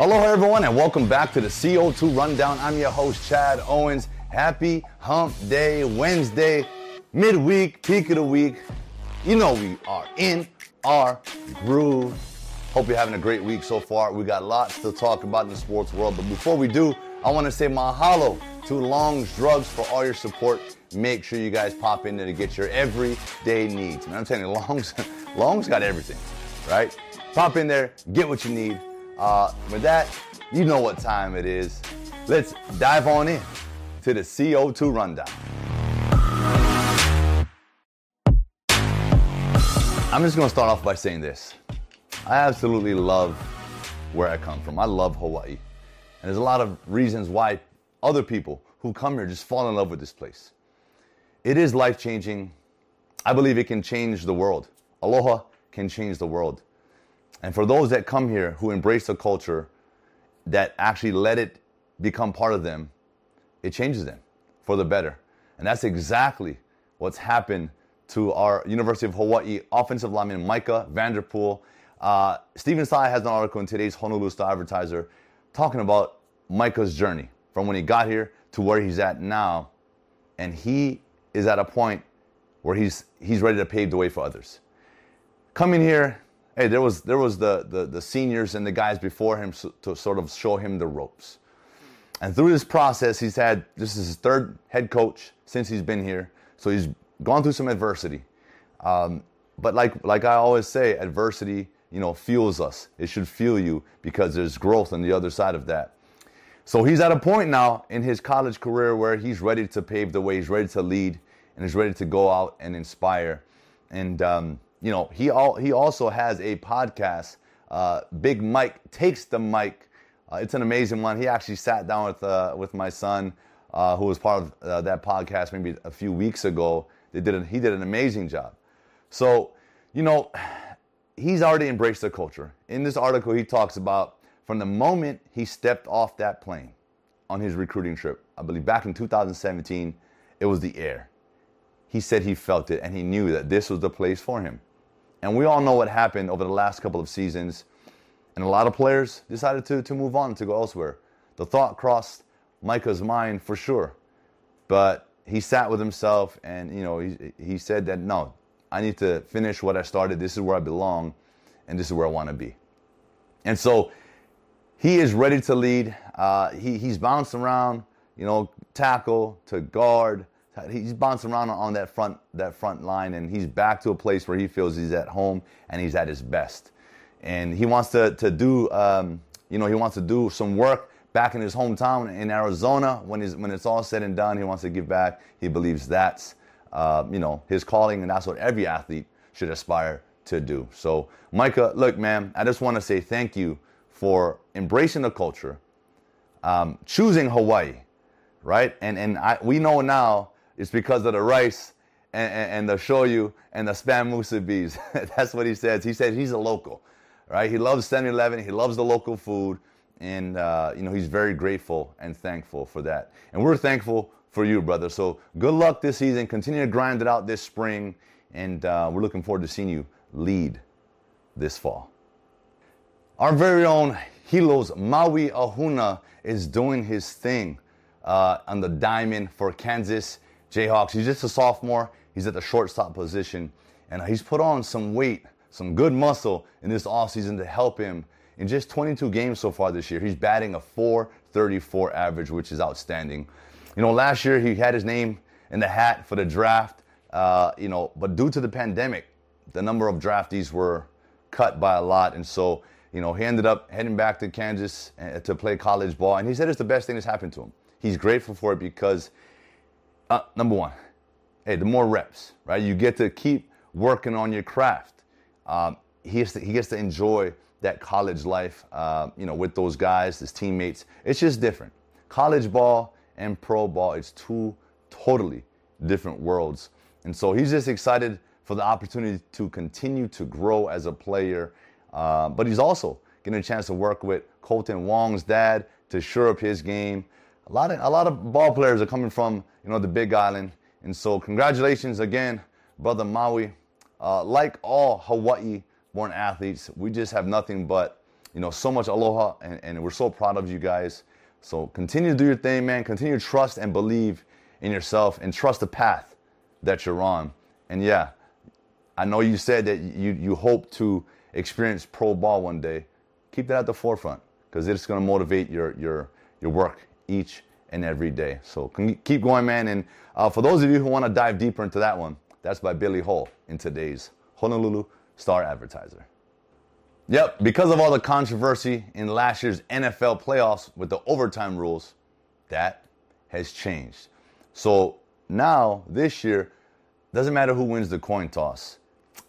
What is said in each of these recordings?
Aloha, everyone, and welcome back to the CO2 Rundown. I'm your host, Chad Owens. Happy Hump Day, Wednesday, midweek, peak of the week. You know we are in our groove. Hope you're having a great week so far. We got lots to talk about in the sports world, but before we do, I want to say mahalo to Longs Drugs for all your support. Make sure you guys pop in there to get your everyday needs. And I'm telling you, Long's, Long's got everything, right? Pop in there, get what you need. Uh, with that, you know what time it is. Let's dive on in to the CO2 rundown. I'm just gonna start off by saying this. I absolutely love where I come from. I love Hawaii. And there's a lot of reasons why other people who come here just fall in love with this place. It is life changing. I believe it can change the world. Aloha can change the world. And for those that come here who embrace the culture, that actually let it become part of them, it changes them for the better. And that's exactly what's happened to our University of Hawaii offensive lineman Micah Vanderpool. Uh, Stephen Tsai has an article in today's Honolulu Star Advertiser talking about Micah's journey from when he got here to where he's at now. And he is at a point where he's, he's ready to pave the way for others. Coming here, hey, there was there was the, the, the seniors and the guys before him so, to sort of show him the ropes. And through this process, he's had this is his third head coach since he's been here. So he's gone through some adversity. Um, but like like I always say, adversity, you know, fuels us. It should fuel you because there's growth on the other side of that. So he's at a point now in his college career where he's ready to pave the way. He's ready to lead and he's ready to go out and inspire. And um, you know, he all he also has a podcast. Uh, Big Mike takes the mic. Uh, it's an amazing one. He actually sat down with uh, with my son, uh, who was part of uh, that podcast maybe a few weeks ago. They did he did an amazing job. So, you know, he's already embraced the culture. In this article, he talks about from the moment he stepped off that plane on his recruiting trip. I believe back in 2017, it was the air. He said he felt it and he knew that this was the place for him. And we all know what happened over the last couple of seasons. And a lot of players decided to, to move on, to go elsewhere. The thought crossed Micah's mind for sure. But he sat with himself and, you know, he, he said that, no, I need to finish what I started. This is where I belong and this is where I want to be. And so he is ready to lead. Uh, he, he's bounced around, you know, tackle to guard he's bouncing around on that front that front line and he's back to a place where he feels he's at home and he's at his best. And he wants to, to do um, you know he wants to do some work back in his hometown in arizona. When, he's, when it's all said and done he wants to give back. He believes that's uh, you know his calling and that's what every athlete should aspire to do. So micah look man i just want to say thank you for embracing the culture um, choosing hawaii right? And, and I, we know now it's because of the rice and, and, and the shoyu and the spam musubis. That's what he says. He said he's a local, right? He loves 7-Eleven. He loves the local food. And, uh, you know, he's very grateful and thankful for that. And we're thankful for you, brother. So good luck this season. Continue to grind it out this spring. And uh, we're looking forward to seeing you lead this fall. Our very own Hilo's Maui Ahuna is doing his thing uh, on the diamond for Kansas Jayhawks. He's just a sophomore. He's at the shortstop position, and he's put on some weight, some good muscle in this offseason to help him. In just 22 games so far this year, he's batting a 434 average, which is outstanding. You know, last year he had his name in the hat for the draft, uh, you know, but due to the pandemic, the number of draftees were cut by a lot. And so, you know, he ended up heading back to Kansas uh, to play college ball. And he said it's the best thing that's happened to him. He's grateful for it because uh, number one, hey, the more reps, right? You get to keep working on your craft. Um, he, gets to, he gets to enjoy that college life, uh, you know, with those guys, his teammates. It's just different. College ball and pro ball, it's two totally different worlds. And so he's just excited for the opportunity to continue to grow as a player. Uh, but he's also getting a chance to work with Kolten Wong's dad to shore up his game. A lot of a lot of ball players are coming from you know the Big Island, and so congratulations again, brother Maui. Uh, like all Hawaii-born athletes, we just have nothing but you know, so much aloha, and, and we're so proud of you guys. So continue to do your thing, man. Continue to trust and believe in yourself and trust the path that you're on. And yeah, I know you said that you, you hope to experience pro ball one day. Keep that at the forefront because it's going to motivate your, your, your work each and every day. So keep going, man. And uh, for those of you who want to dive deeper into that one, that's by Billy Hull in today's Honolulu Star Advertiser. Yep, because of all the controversy in last year's NFL playoffs with the overtime rules, that has changed. So now, this year, doesn't matter who wins the coin toss.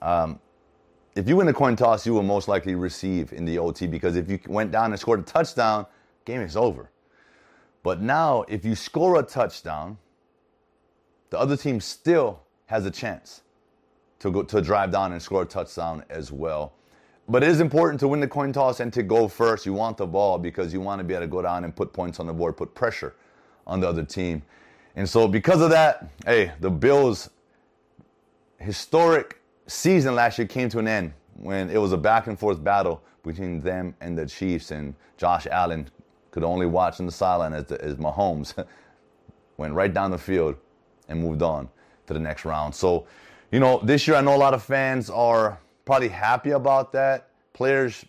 Um, if you win the coin toss, you will most likely receive in the OT because if you went down and scored a touchdown, game is over. But now, if you score a touchdown, the other team still has a chance to go to drive down and score a touchdown as well. But it is important to win the coin toss and to go first. You want the ball because you want to be able to go down and put points on the board, put pressure on the other team. And so, because of that, hey, the Bills' historic season last year came to an end when it was a back and forth battle between them and the Chiefs. And Josh Allen could only watch in the sideline as, the, as Mahomes went right down the field and moved on to the next round. So, you know, this year I know a lot of fans are probably happy about that. Players,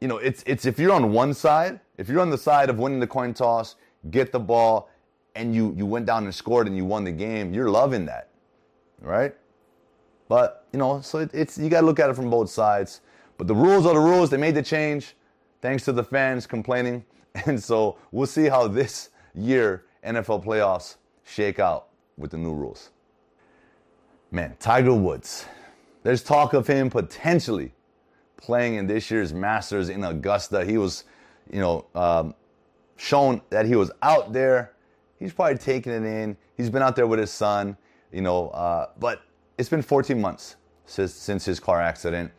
you know, it's it's if you're on one side, if you're on the side of winning the coin toss, get the ball, and you you went down and scored and you won the game, you're loving that, right? But you know, so it, it's you got to look at it from both sides. But the rules are the rules. They made the change, thanks to the fans complaining, and so we'll see how this year NFL playoffs shake out with the new rules. Man, Tiger Woods. There's talk of him potentially playing in this year's Masters in Augusta. He was, you know, um, shown that he was out there he's probably taking it in. He's been out there with his son, you know, uh, but it's been 14 months since, since his car accident.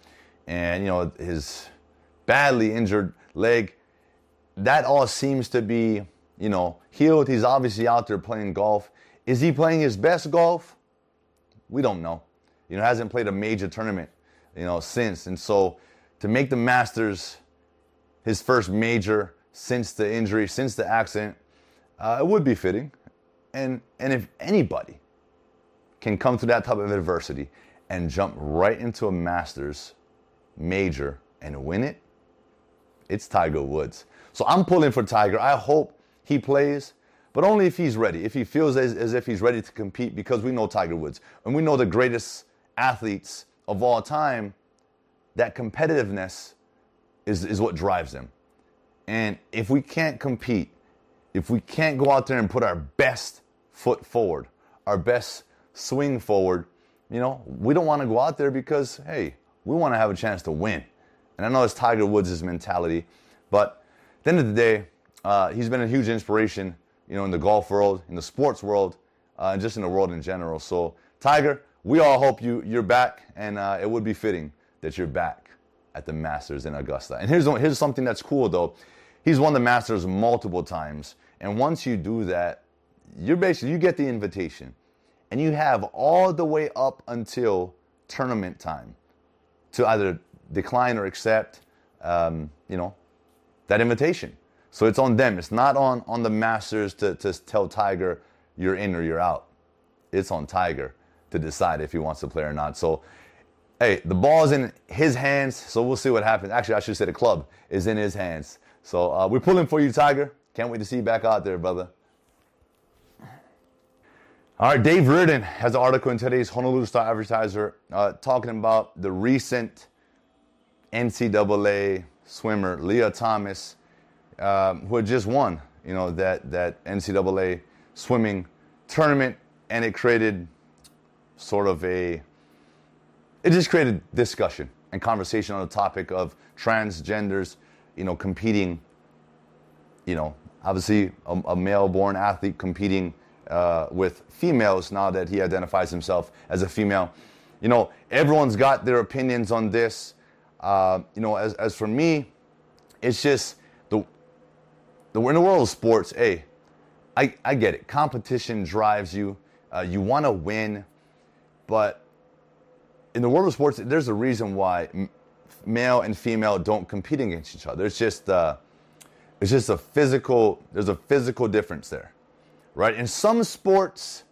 And, you know, his badly injured leg, that all seems to be, you know, healed. He's obviously out there playing golf. Is he playing his best golf? We don't know. You know, hasn't played a major tournament, you know, since. And so to make the Masters his first major since the injury, since the accident, uh, it would be fitting. And, and if anybody can come through that type of adversity and jump right into a Masters major and win it, it's Tiger Woods. So I'm pulling for Tiger. I hope he plays, but only if he's ready. If he feels as, as if he's ready to compete, because we know Tiger Woods and we know the greatest athletes of all time, that competitiveness is, is what drives them. And if we can't compete if we can't go out there and put our best foot forward, our best swing forward, you know, we don't want to go out there because, hey, we want to have a chance to win. And I know it's Tiger Woods' mentality, but at the end of the day, uh, he's been a huge inspiration, you know, in the golf world, in the sports world, uh, and just in the world in general. So, Tiger, we all hope you you're back, and uh, it would be fitting that you're back at the Masters in Augusta. And here's here's something that's cool though. He's won the Masters multiple times. And once you do that, you're basically you get the invitation. And you have all the way up until tournament time to either decline or accept um, you know, that invitation. So it's on them. It's not on, on the masters to, to tell Tiger you're in or you're out. It's on Tiger to decide if he wants to play or not. So, hey, the ball's in his hands, so we'll see what happens. Actually, I should say the club is in his hands. So uh, we're pulling for you, Tiger. Can't wait to see you back out there, brother. All right, Dave Reardon has an article in today's Honolulu Star Advertiser uh, talking about the recent NCAA swimmer Lia Thomas, um, who had just won, you know, that that NCAA swimming tournament, and it created sort of a, it just created discussion and conversation on the topic of transgenders you know, competing, you know, obviously a, a male-born athlete competing uh, with females now that he identifies himself as a female. You know, everyone's got their opinions on this. Uh, you know, as, as for me, it's just the, the in the world of sports. Hey, I, I get it. Competition drives you. Uh, you want to win, but in the world of sports, there's a reason why male and female don't compete against each other. It's just uh, it's just a physical. There's a physical difference there, right? In some sports,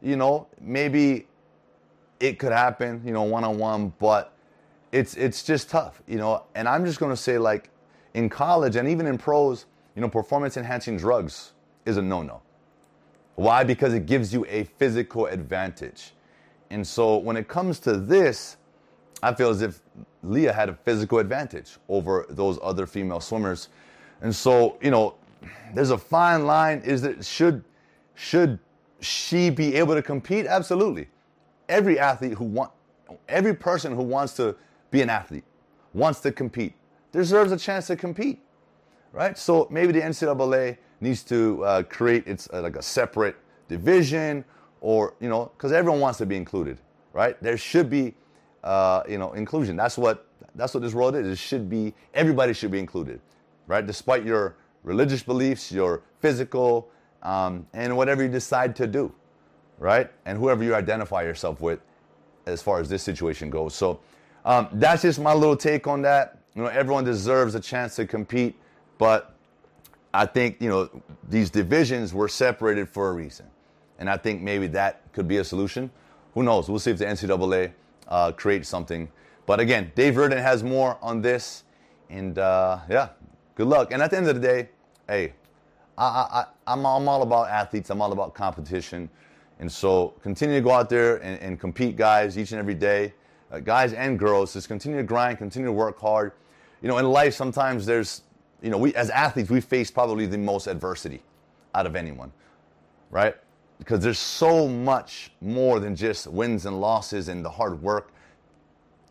you know, maybe it could happen, you know, one on one, but it's it's just tough, you know. And I'm just gonna say, like, in college and even in pros, you know, performance enhancing drugs is a no no. Why? Because it gives you a physical advantage. And so when it comes to this, I feel as if Lia had a physical advantage over those other female swimmers. And so, you know, there's a fine line. Is that should should she be able to compete? Absolutely. Every athlete who want every person who wants to be an athlete, wants to compete, deserves a chance to compete. Right? So maybe the NCAA needs to uh, create its uh, like a separate division or you know because everyone wants to be included right? There should be uh, you know inclusion. That's what that's what this world is. It should be everybody should be included right? Despite your religious beliefs your physical um, and whatever you decide to do right? And whoever you identify yourself with as far as this situation goes. So um, that's just my little take on that you know everyone deserves a chance to compete but i think you know these divisions were separated for a reason and I think maybe that could be a solution. Who knows? We'll see if the NCAA uh, creates something. But again, Dave Reardon has more on this. And uh, yeah, good luck. And at the end of the day, hey, I, I'm all about athletes. I'm all about competition. And so continue to go out there and, and compete, guys, each and every day. Uh, guys and girls, just continue to grind, continue to work hard. You know, in life, sometimes there's, you know, we as athletes, we face probably the most adversity out of anyone, right? because there's so much more than just wins and losses and the hard work.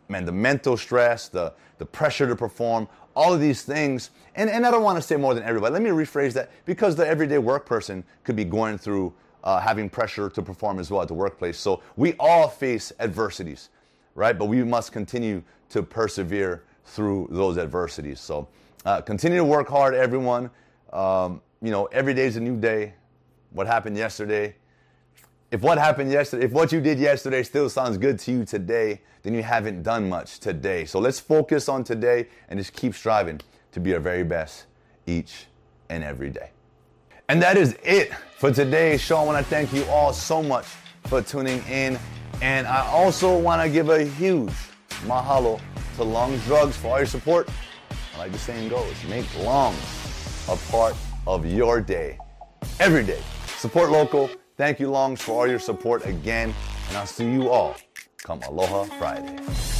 Man, the mental stress, the, the pressure to perform, all of these things. And, and I don't want to say more than everybody. Let me rephrase that because the everyday work person could be going through uh, having pressure to perform as well at the workplace. So we all face adversities, right? But we must continue to persevere through those adversities. So uh, continue to work hard, everyone. Um, you know, every day is a new day what happened yesterday. If what happened yesterday, if what you did yesterday still sounds good to you today, then you haven't done much today. So let's focus on today and just keep striving to be our very best each and every day. And that is it for today's show. I want to thank you all so much for tuning in. And I also want to give a huge mahalo to Longs Drugs for all your support. Like the saying goes, make Longs a part of your day every day. Support local. Thank you, Longs, for all your support again. And I'll see you all come Aloha Friday.